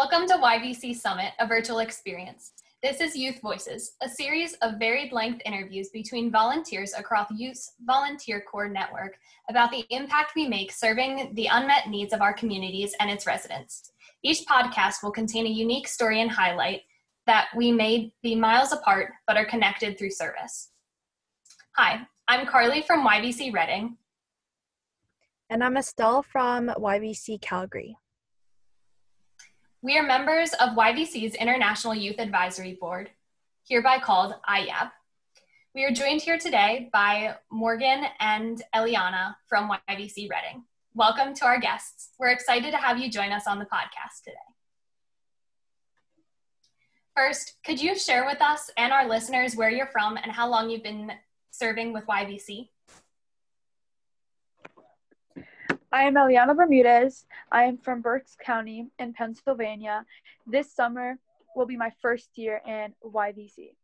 Welcome to YVC Summit, a virtual experience. This is Youth Voices, a series of varied length interviews between volunteers across Youth Volunteer Corps Network about the impact we make serving the unmet needs of our communities and its residents. Each podcast will contain a unique story and highlight that we may be miles apart but are connected through service. Hi, I'm Carly from YVC Reading. And I'm Estelle from YVC Calgary. We are members of YVC's International Youth Advisory Board, hereby called IYAB. We are joined here today by Morgan and EliAnna from YVC Reading. Welcome to our guests. We're excited to have you join us on the podcast today. First, could you share with us and our listeners where you're from and how long you've been serving with YVC? I am EliAnna Bermudez. I am from Berks County in Pennsylvania. This summer will be my first year in YVC.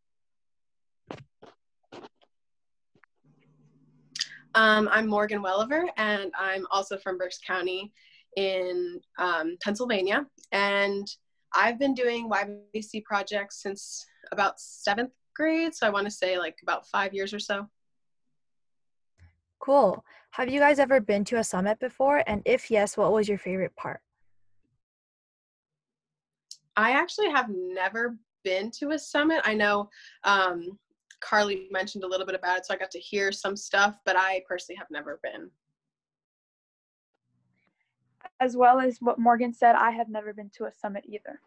Um, I'm Morgan Welliver, and I'm also from Berks County in um, Pennsylvania. And I've been doing YVC projects since about seventh grade, so I want to say like about five years or so. Cool. Have you guys ever been to a summit before? And if yes, what was your favorite part? I actually have never been to a summit. I know um, Carly mentioned a little bit about it, so I got to hear some stuff, but I personally have never been. As well as what Morgan said, I have never been to a summit either.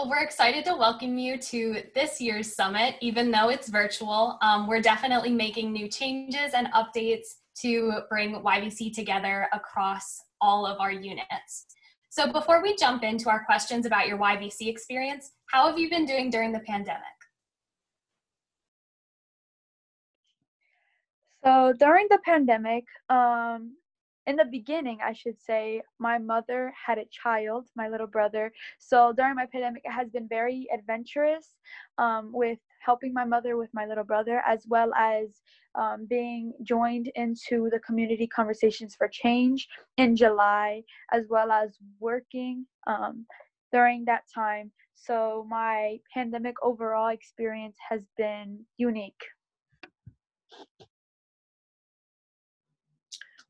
Well, we're excited to welcome you to this year's summit, even though it's virtual. Um, we're definitely making new changes and updates to bring YVC together across all of our units. So before we jump into our questions about your YVC experience, how have you been doing during the pandemic? So during the pandemic, um, in the beginning, I should say, my mother had a child, my little brother. So during my pandemic, it has been very adventurous um, with helping my mother with my little brother, as well as um, being joined into the community conversations for change in July, as well as working um, during that time. So my pandemic overall experience has been unique.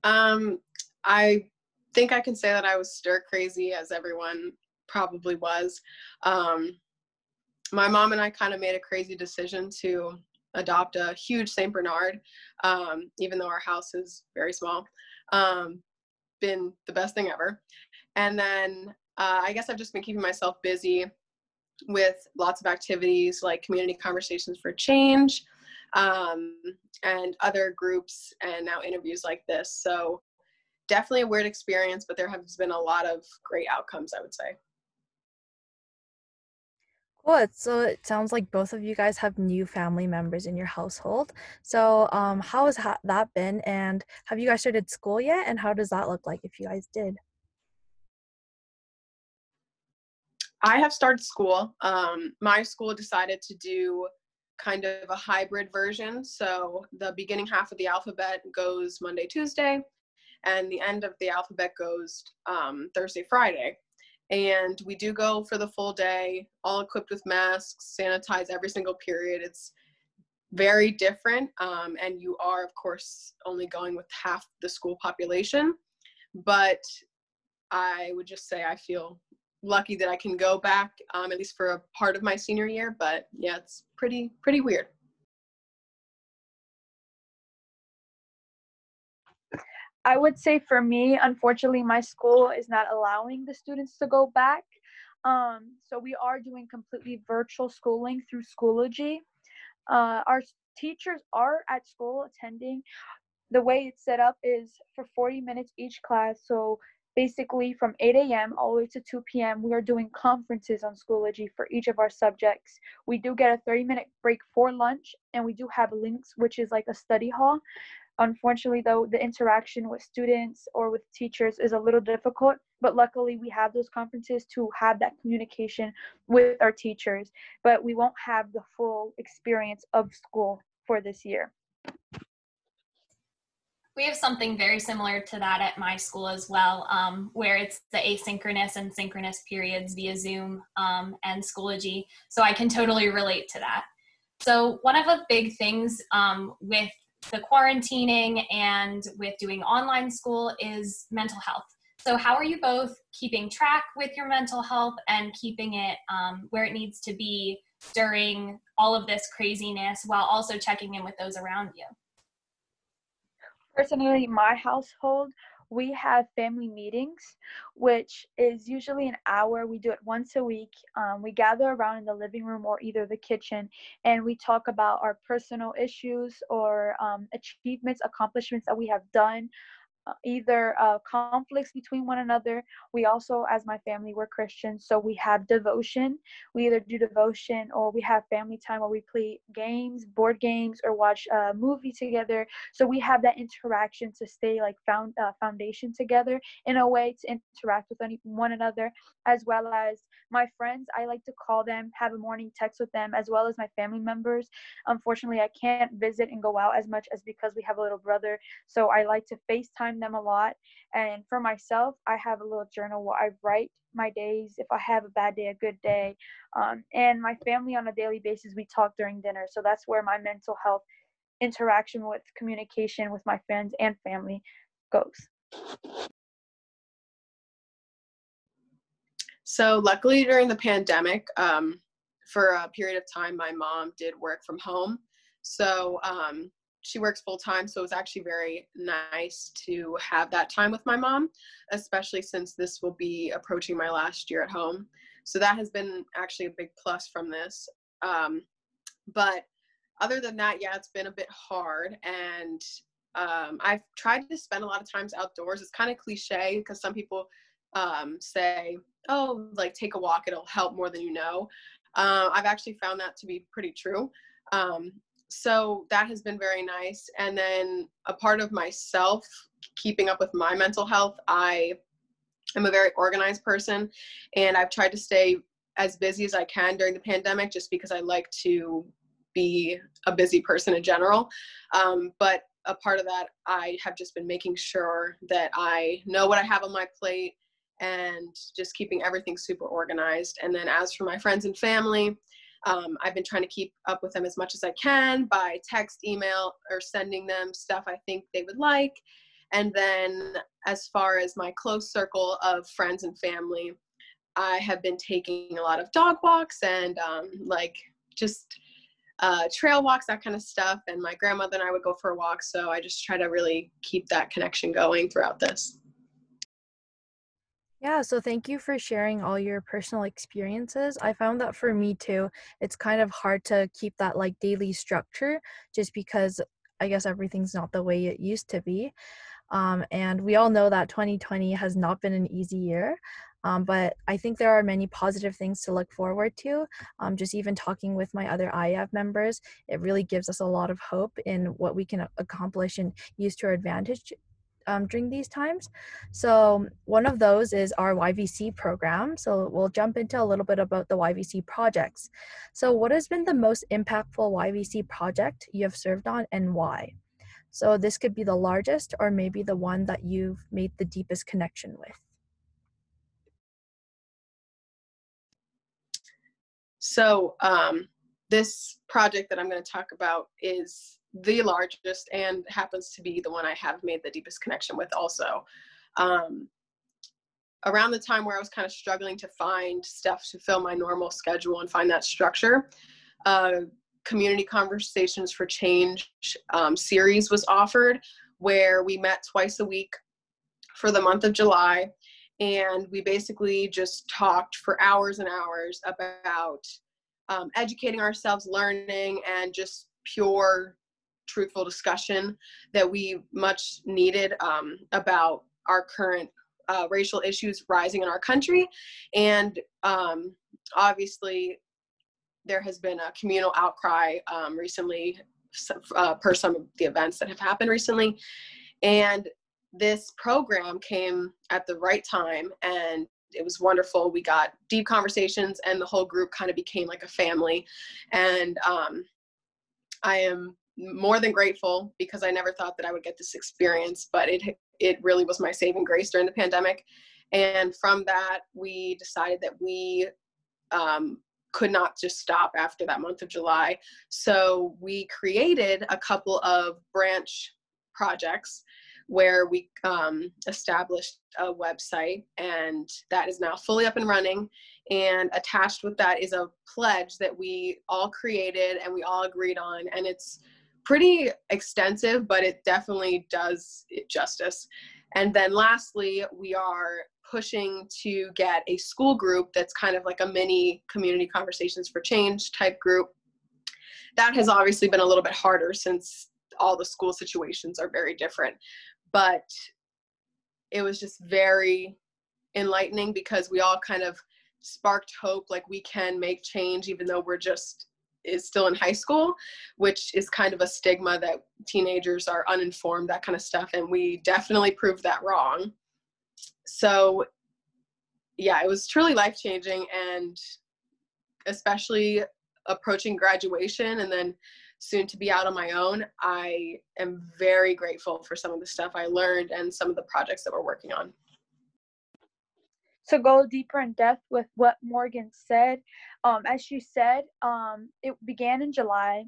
Um, I think I can say that I was stir crazy, as everyone probably was. Um, my mom and I kind of made a crazy decision to adopt a huge Saint Bernard, um, even though our house is very small. Um, been the best thing ever. And then uh, I guess I've just been keeping myself busy with lots of activities like community conversations for change um, and other groups and now interviews like this. So definitely a weird experience, but there has been a lot of great outcomes, I would say. Cool. So it sounds like both of you guys have new family members in your household. So, um, how has that been? And have you guys started school yet? And how does that look like if you guys did? I have started school. Um, my school decided to do kind of a hybrid version. So the beginning half of the alphabet goes Monday, Tuesday, and the end of the alphabet goes um, Thursday, Friday. And we do go for the full day, all equipped with masks, sanitize every single period. It's very different. Um, and you are, of course, only going with half the school population. But I would just say I feel lucky that I can go back, um, at least for a part of my senior year. But yeah, it's pretty, pretty weird. I would say for me, unfortunately, my school is not allowing the students to go back. Um, so we are doing completely virtual schooling through Schoology. Uh, our teachers are at school attending. The way it's set up is for 40 minutes each class. So basically from 8 a.m. all the way to 2 p.m. we are doing conferences on Schoology for each of our subjects. We do get a 30 minute break for lunch and we do have links which is like a study hall Unfortunately, though, the interaction with students or with teachers is a little difficult, but luckily we have those conferences to have that communication with our teachers. But we won't have the full experience of school for this year. We have something very similar to that at my school as well, um, where it's the asynchronous and synchronous periods via Zoom um, and Schoology. So I can totally relate to that. So, one of the big things um, with the quarantining and with doing online school is mental health. So, how are you both keeping track with your mental health and keeping it um, where it needs to be during all of this craziness while also checking in with those around you? Personally, my household, we have family meetings, which is usually an hour. We do it once a week. Um, we gather around in the living room or either the kitchen, and we talk about our personal issues or um, achievements, accomplishments that we have done, either uh, conflicts between one another. We also, as my family, we're Christians, so we have devotion. We either do devotion or we have family time where we play games, board games, or watch a movie together. So we have that interaction to stay like found uh, foundation together in a way to interact with any, one another, as well as my friends. I like to call them, have a morning text with them, as well as my family members. Unfortunately, I can't visit and go out as much as because we have a little brother. So I like to FaceTime them a lot. And for myself, I have a little journal where I write my days, if I have a bad day, a good day. Um, and my family on a daily basis, we talk during dinner. So that's where my mental health interaction with communication with my friends and family goes. So, luckily, during the pandemic, um, for a period of time, my mom did work from home. So, um, she works full time, so it was actually very nice to have that time with my mom, especially since this will be approaching my last year at home. So that has been actually a big plus from this. Um, but other than that, yeah, it's been a bit hard, and um, I've tried to spend a lot of times outdoors. It's kind of cliche because some people um, say, "Oh, like take a walk; it'll help more than you know." Uh, I've actually found that to be pretty true. Um, so that has been very nice. And then a part of myself keeping up with my mental health i am a very organized person and i've tried to stay as busy as i can during the pandemic just because i like to be a busy person in general. Um, but a part of that i have just been making sure that i know what i have on my plate and just keeping everything super organized. And then as for my friends and family um, I've been trying to keep up with them as much as I can by text, email, or sending them stuff I think they would like. And then, as far as my close circle of friends and family, I have been taking a lot of dog walks and um, like just uh, trail walks, that kind of stuff. And my grandmother and I would go for a walk. So I just try to really keep that connection going throughout this. Yeah, so thank you for sharing all your personal experiences. I found that for me too, it's kind of hard to keep that like daily structure just because I guess everything's not the way it used to be. Um, and we all know that 2020 has not been an easy year. Um, but I think there are many positive things to look forward to. Um, just even talking with my other IYAB members, it really gives us a lot of hope in what we can accomplish and use to our advantage um, during these times. So one of those is our YVC program. So we'll jump into a little bit about the YVC projects. So what has been the most impactful YVC project you have served on and why? So this could be the largest or maybe the one that you've made the deepest connection with. So um, this project that I'm going to talk about is the largest and happens to be the one I have made the deepest connection with also. Um, around the time where I was kind of struggling to find stuff to fill my normal schedule and find that structure, uh, Community Conversations for Change um, series was offered where we met twice a week for the month of July. And we basically just talked for hours and hours about um, educating ourselves, learning, and just pure truthful discussion that we much needed um, about our current uh, racial issues rising in our country. And um, obviously, there has been a communal outcry um, recently uh, per some of the events that have happened recently. And this program came at the right time and it was wonderful. We got deep conversations, and the whole group kind of became like a family. And um, I am more than grateful because I never thought that I would get this experience, but it it really was my saving grace during the pandemic. And from that, we decided that we um, could not just stop after that month of July. So we created a couple of branch projects where we um, established a website and that is now fully up and running and attached with that is a pledge that we all created and we all agreed on and it's pretty extensive but it definitely does it justice. And then lastly we are pushing to get a school group that's kind of like a mini community conversations for change type group. That has obviously been a little bit harder since all the school situations are very different but it was just very enlightening because we all kind of sparked hope like we can make change even though we're just is still in high school which is kind of a stigma that teenagers are uninformed that kind of stuff and we definitely proved that wrong so yeah it was truly life changing and especially approaching graduation and then soon to be out on my own, I am very grateful for some of the stuff I learned and some of the projects that we're working on. To go deeper in depth with what Morgan said, um, as she said, um, it began in July.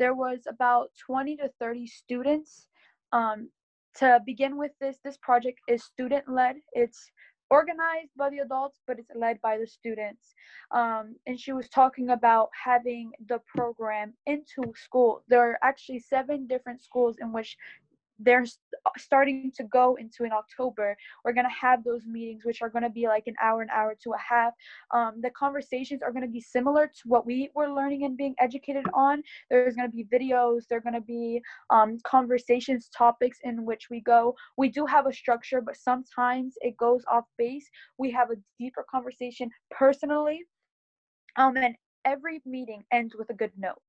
There was about 20 to 30 students. Um, to begin with, this this project is student led. It's organized by the adults, but it's led by the students. Um, and she was talking about having the program into school. There are actually seven different schools in which they're starting to go into in October. We're gonna have those meetings, which are gonna be like an hour, an hour to a half. Um, the conversations are gonna be similar to what we were learning and being educated on. There's gonna be videos. There are gonna be um, conversations, topics in which we go. We do have a structure, but sometimes it goes off base. We have a deeper conversation personally. Um, and every meeting ends with a good note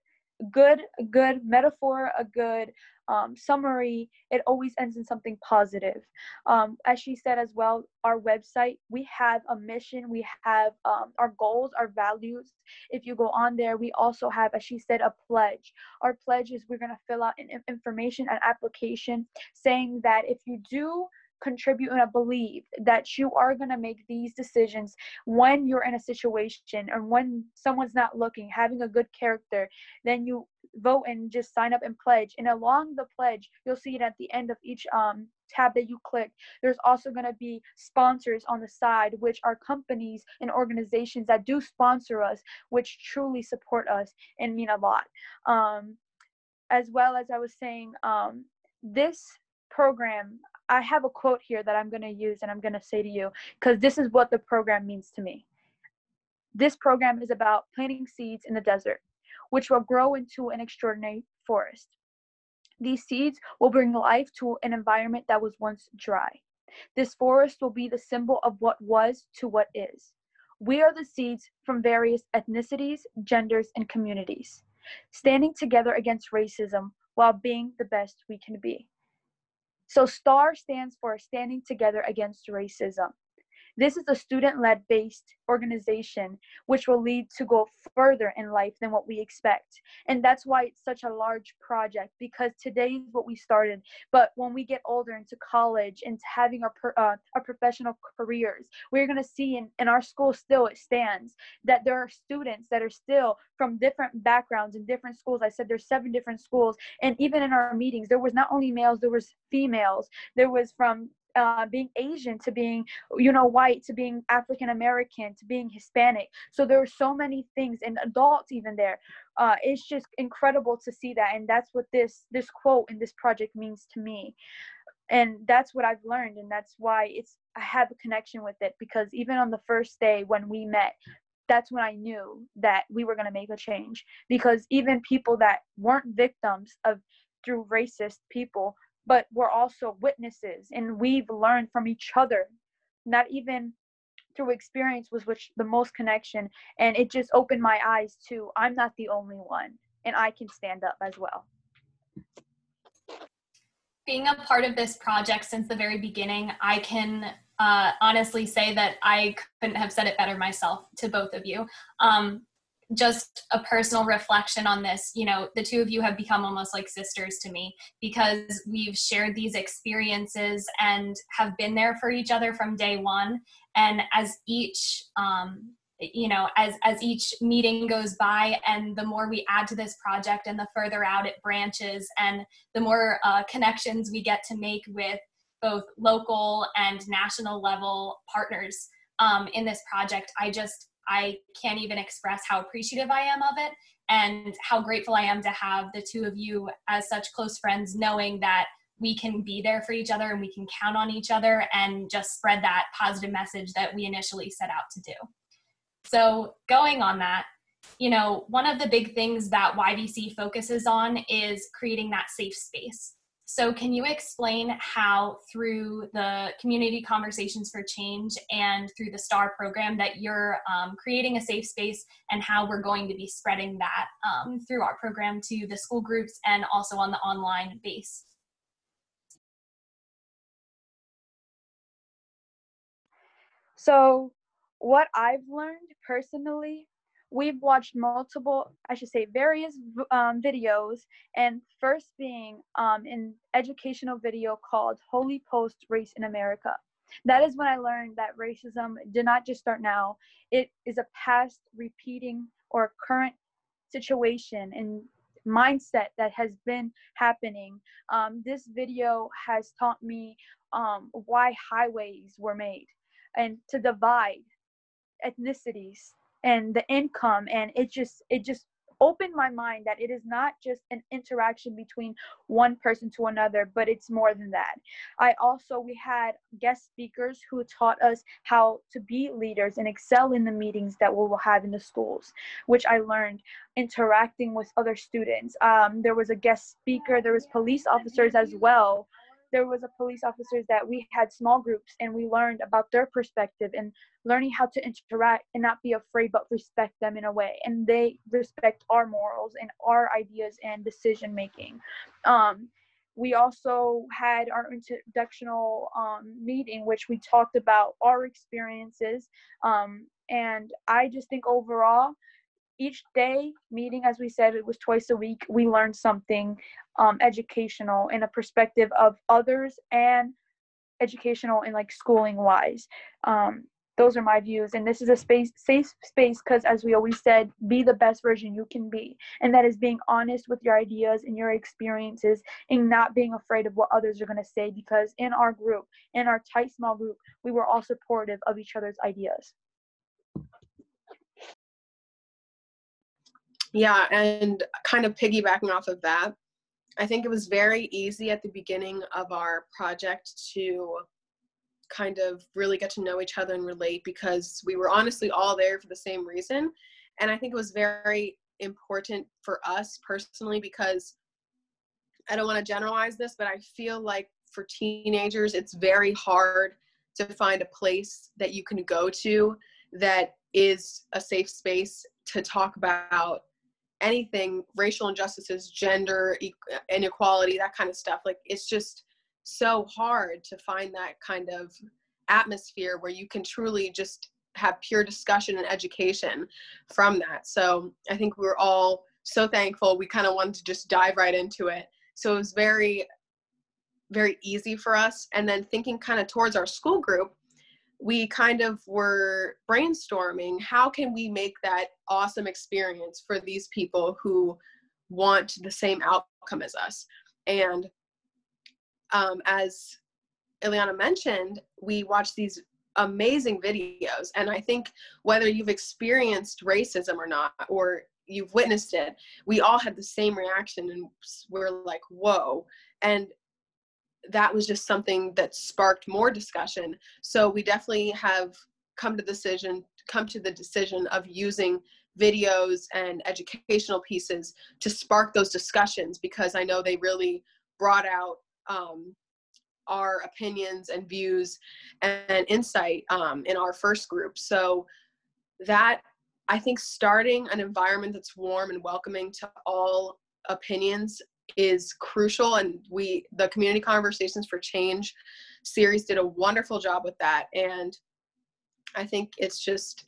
good good metaphor a good um, summary it always ends in something positive. Um, as she said as well our website we have a mission we have um, our goals our values. If you go on there we also have as she said a pledge. Our pledge is we're going to fill out an information and application saying that if you do contribute and believe that you are going to make these decisions when you're in a situation or when someone's not looking having a good character then you vote and just sign up and pledge. And along the pledge you'll see it at the end of each um, tab that you click. There's also going to be sponsors on the side which are companies and organizations that do sponsor us which truly support us and mean a lot. Um, as well as i was saying um, this program I have a quote here that I'm going to use and I'm going to say to you because this is what the program means to me. This program is about planting seeds in the desert, which will grow into an extraordinary forest. These seeds will bring life to an environment that was once dry. This forest will be the symbol of what was to what is. We are the seeds from various ethnicities, genders, and communities, standing together against racism while being the best we can be. So STAR stands for Standing Together Against Racism. This is a student led based organization which will lead to go further in life than what we expect. And that's why it's such a large project because today is what we started. But when we get older into college, into having our, uh, our professional careers, we're going to see in, in our school still it stands that there are students that are still from different backgrounds in different schools. I said there's seven different schools. And even in our meetings, there was not only males, there was females. There was from uh, being Asian to being, you know, white to being African American to being Hispanic. So there are so many things, and adults even there. Uh, it's just incredible to see that, and that's what this this quote in this project means to me. And that's what I've learned, and that's why it's I have a connection with it because even on the first day when we met, that's when I knew that we were going to make a change because even people that weren't victims of through racist people but we're also witnesses and we've learned from each other not even through experience was which the most connection and it just opened my eyes to i'm not the only one and i can stand up as well. Being a part of this project since the very beginning i can uh, honestly say that i couldn't have said it better myself to both of you. Um, just a personal reflection on this, you know, the two of you have become almost like sisters to me because we've shared these experiences and have been there for each other from day one. And as each, um, you know, as as each meeting goes by, and the more we add to this project, and the further out it branches, and the more uh, connections we get to make with both local and national level partners um, in this project, I just I can't even express how appreciative I am of it and how grateful I am to have the two of you as such close friends, knowing that we can be there for each other and we can count on each other and just spread that positive message that we initially set out to do. So, going on that, you know, one of the big things that YVC focuses on is creating that safe space. So, can you explain how, through the Community Conversations for Change and through the STAR program, that you're um, creating a safe space and how we're going to be spreading that um, through our program to the school groups and also on the online base? So, what I've learned personally we've watched multiple, I should say, various um, videos, and first being um, an educational video called Holy Post Race in America. That is when I learned that racism did not just start now, it is a past repeating or current situation and mindset that has been happening. Um, this video has taught me um, why highways were made and to divide ethnicities and the income and it just it just opened my mind that it is not just an interaction between one person to another but it's more than that. I also we had guest speakers who taught us how to be leaders and excel in the meetings that we will have in the schools which i learned interacting with other students. Um, there was a guest speaker there was police officers as well there was a police officers that we had small groups and we learned about their perspective and learning how to interact and not be afraid but respect them in a way. And they respect our morals and our ideas and decision making. Um, we also had our introductional um, meeting which we talked about our experiences. Um, and i just think overall each day meeting as we said it was twice a week we learned something um, educational in a perspective of others and educational and like schooling wise. Um, those are my views and this is a space safe space because as we always said be the best version you can be. And that is being honest with your ideas and your experiences and not being afraid of what others are going to say because in our group in our tight small group we were all supportive of each other's ideas Yeah, and kind of piggybacking off of that, I think it was very easy at the beginning of our project to kind of really get to know each other and relate because we were honestly all there for the same reason. And I think it was very important for us personally because I don't want to generalize this, but I feel like for teenagers, it's very hard to find a place that you can go to that is a safe space to talk about anything racial injustices gender inequality that kind of stuff like it's just so hard to find that kind of atmosphere where you can truly just have pure discussion and education from that. So i think we were all so thankful we kind of wanted to just dive right into it. So it was very very easy for us and then thinking kind of towards our school group we kind of were brainstorming how can we make that awesome experience for these people who want the same outcome as us? And um, as EliAnna mentioned we watched these amazing videos and i think whether you've experienced racism or not or you've witnessed it we all had the same reaction and we're like whoa. And that was just something that sparked more discussion. So we definitely have come to the decision come to the decision of using videos and educational pieces to spark those discussions because I know they really brought out um, our opinions and views and insight um, in our first group. So that I think starting an environment that's warm and welcoming to all opinions is crucial and we the community conversations for change series did a wonderful job with that. And i think it's just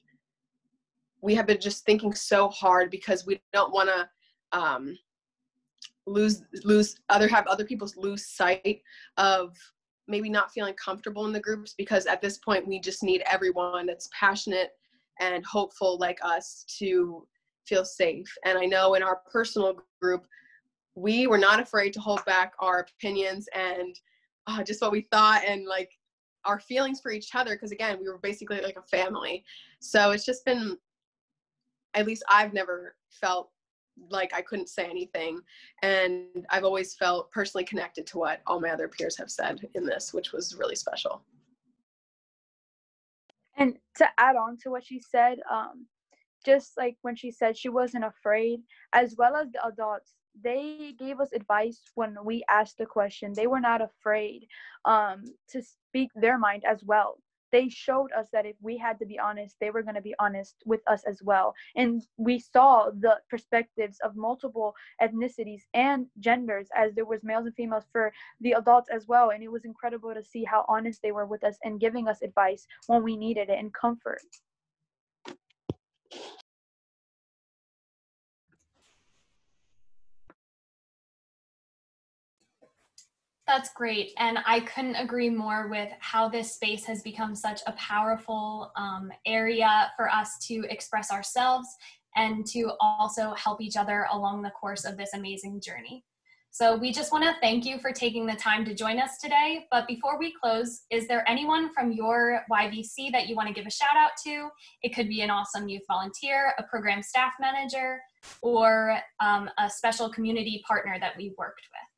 we have been just thinking so hard because we don't want to um, lose lose other have other people lose sight of maybe not feeling comfortable in the groups because at this point we just need everyone that's passionate and hopeful like us to feel safe. And i know in our personal group we were not afraid to hold back our opinions and uh, just what we thought and like our feelings for each other because again we were basically like a family. So it's just been at least i've never felt like i couldn't say anything and i've always felt personally connected to what all my other peers have said in this which was really special. And to add on to what she said um just like when she said she wasn't afraid as well as the adults they gave us advice when we asked the question. They were not afraid um, to speak their mind as well. They showed us that if we had to be honest they were going to be honest with us as well. And we saw the perspectives of multiple ethnicities and genders as there was males and females for the adults as well. And it was incredible to see how honest they were with us and giving us advice when we needed it and comfort That's great. And I couldn't agree more with how this space has become such a powerful um, area for us to express ourselves and to also help each other along the course of this amazing journey. So we just want to thank you for taking the time to join us today. But before we close, is there anyone from your YVC that you want to give a shout out to? It could be an awesome youth volunteer, a program staff manager, or um, a special community partner that we've worked with.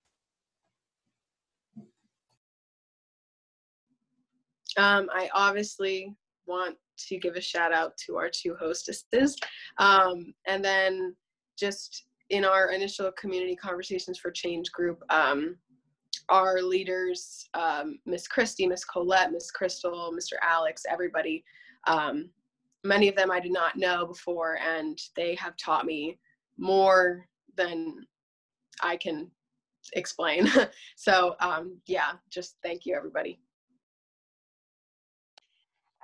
Um, I obviously want to give a shout out to our two hostesses. Um, and then just in our initial community conversations for change group, um, our leaders, um, Miss Christy, Miss Colette, Miss Crystal, Mr. Alex, everybody, um, many of them I did not know before, and they have taught me more than I can explain. so um, yeah, just thank you everybody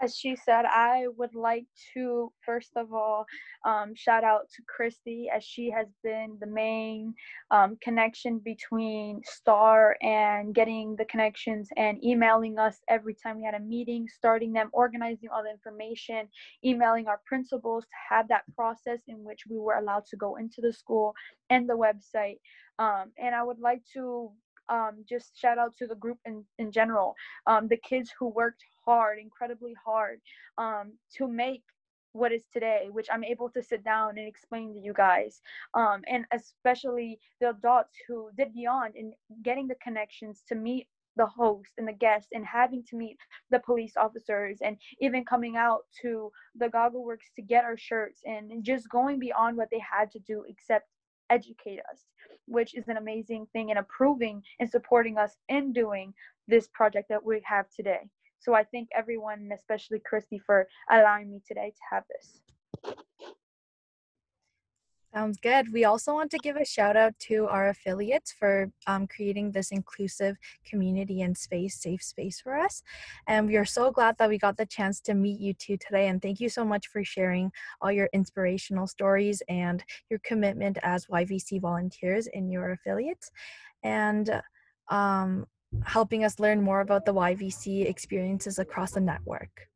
as she said, I would like to first of all um, shout out to Christy as she has been the main um, connection between Star and getting the connections and emailing us every time we had a meeting, starting them, organizing all the information, emailing our principals to have that process in which we were allowed to go into the school and the website. Um, and I would like to um, just shout out to the group in, in general, um, the kids who worked hard, incredibly hard, um, to make what is today, which I'm able to sit down and explain to you guys. Um, and especially the adults who did beyond in getting the connections to meet the host and the guests and having to meet the police officers and even coming out to the GoggleWorks to get our shirts and, and just going beyond what they had to do except educate us which is an amazing thing and approving and supporting us in doing this project that we have today so I thank everyone, especially Christy, for allowing me today to have this. Sounds good. We also want to give a shout out to our affiliates for um, creating this inclusive community and space, safe space for us. And we are so glad that we got the chance to meet you two today. And thank you so much for sharing all your inspirational stories and your commitment as YVC volunteers in your affiliates. And um, helping us learn more about the YVC experiences across the network.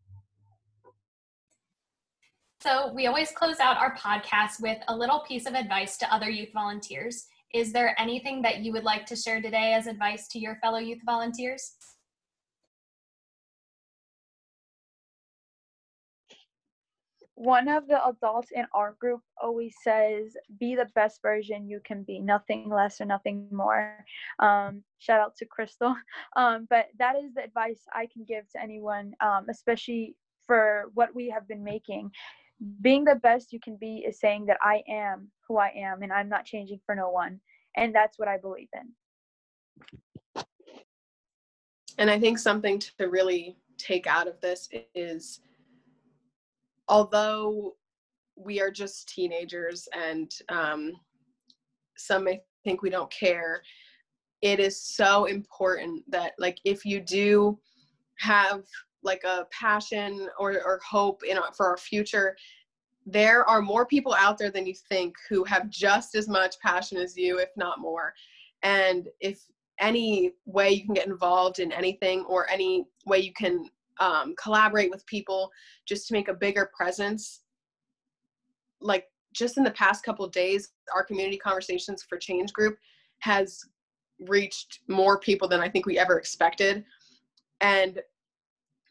So, we always close out our podcast with a little piece of advice to other youth volunteers. Is there anything that you would like to share today as advice to your fellow youth volunteers? one of the adults in our group always says be the best version you can be nothing less or nothing more um, shout out to crystal um, but that is the advice i can give to anyone um, especially for what we have been making being the best you can be is saying that i am who i am and i'm not changing for no one. And that's what i believe in. And i think something to really take out of this is although we are just teenagers and um, some may think we don't care it is so important that like if you do have like a passion or, or hope in our, for our future there are more people out there than you think who have just as much passion as you, if not more. And if any way you can get involved in anything or any way you can um, collaborate with people just to make a bigger presence, like just in the past couple days, our community conversations for change group has reached more people than I think we ever expected. And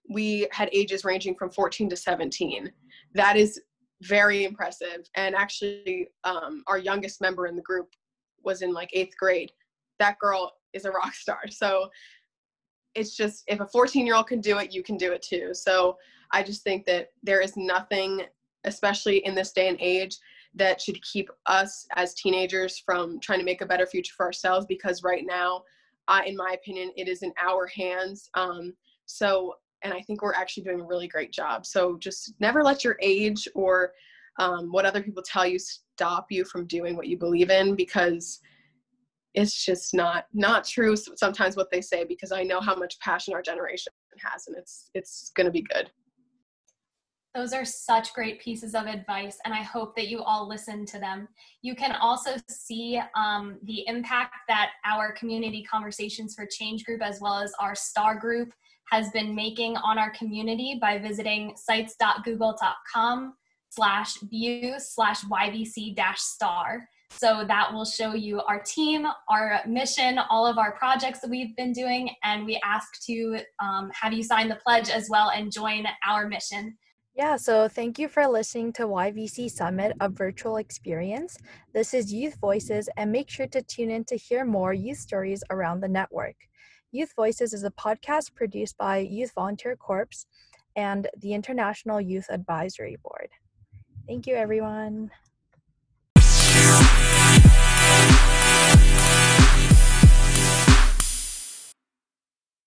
we had ages ranging from 14 to 17. That is very impressive. And actually, um, our youngest member in the group was in like eighth grade. That girl is a rock star. So it's just if a 14 year old can do it, you can do it too. So I just think that there is nothing, especially in this day and age, that should keep us as teenagers from trying to make a better future for ourselves because right now, uh, in my opinion, it is in our hands. Um, so and I think we're actually doing a really great job. So just never let your age or um, what other people tell you stop you from doing what you believe in because it's just not not true sometimes what they say because I know how much passion our generation has and it's it's going to be good. Those are such great pieces of advice, and I hope that you all listen to them. You can also see um, the impact that our community conversations for change group, as well as our star group, has been making on our community by visiting sites.google.com slash view slash YVC dash star. So that will show you our team, our mission, all of our projects that we've been doing, and we ask to um, have you sign the pledge as well and join our mission. Yeah, so thank you for listening to YVC Summit, a virtual experience. This is Youth Voices, and make sure to tune in to hear more youth stories around the network. Youth Voices is a podcast produced by Youth Volunteer Corps and the International Youth Advisory Board. Thank you, everyone.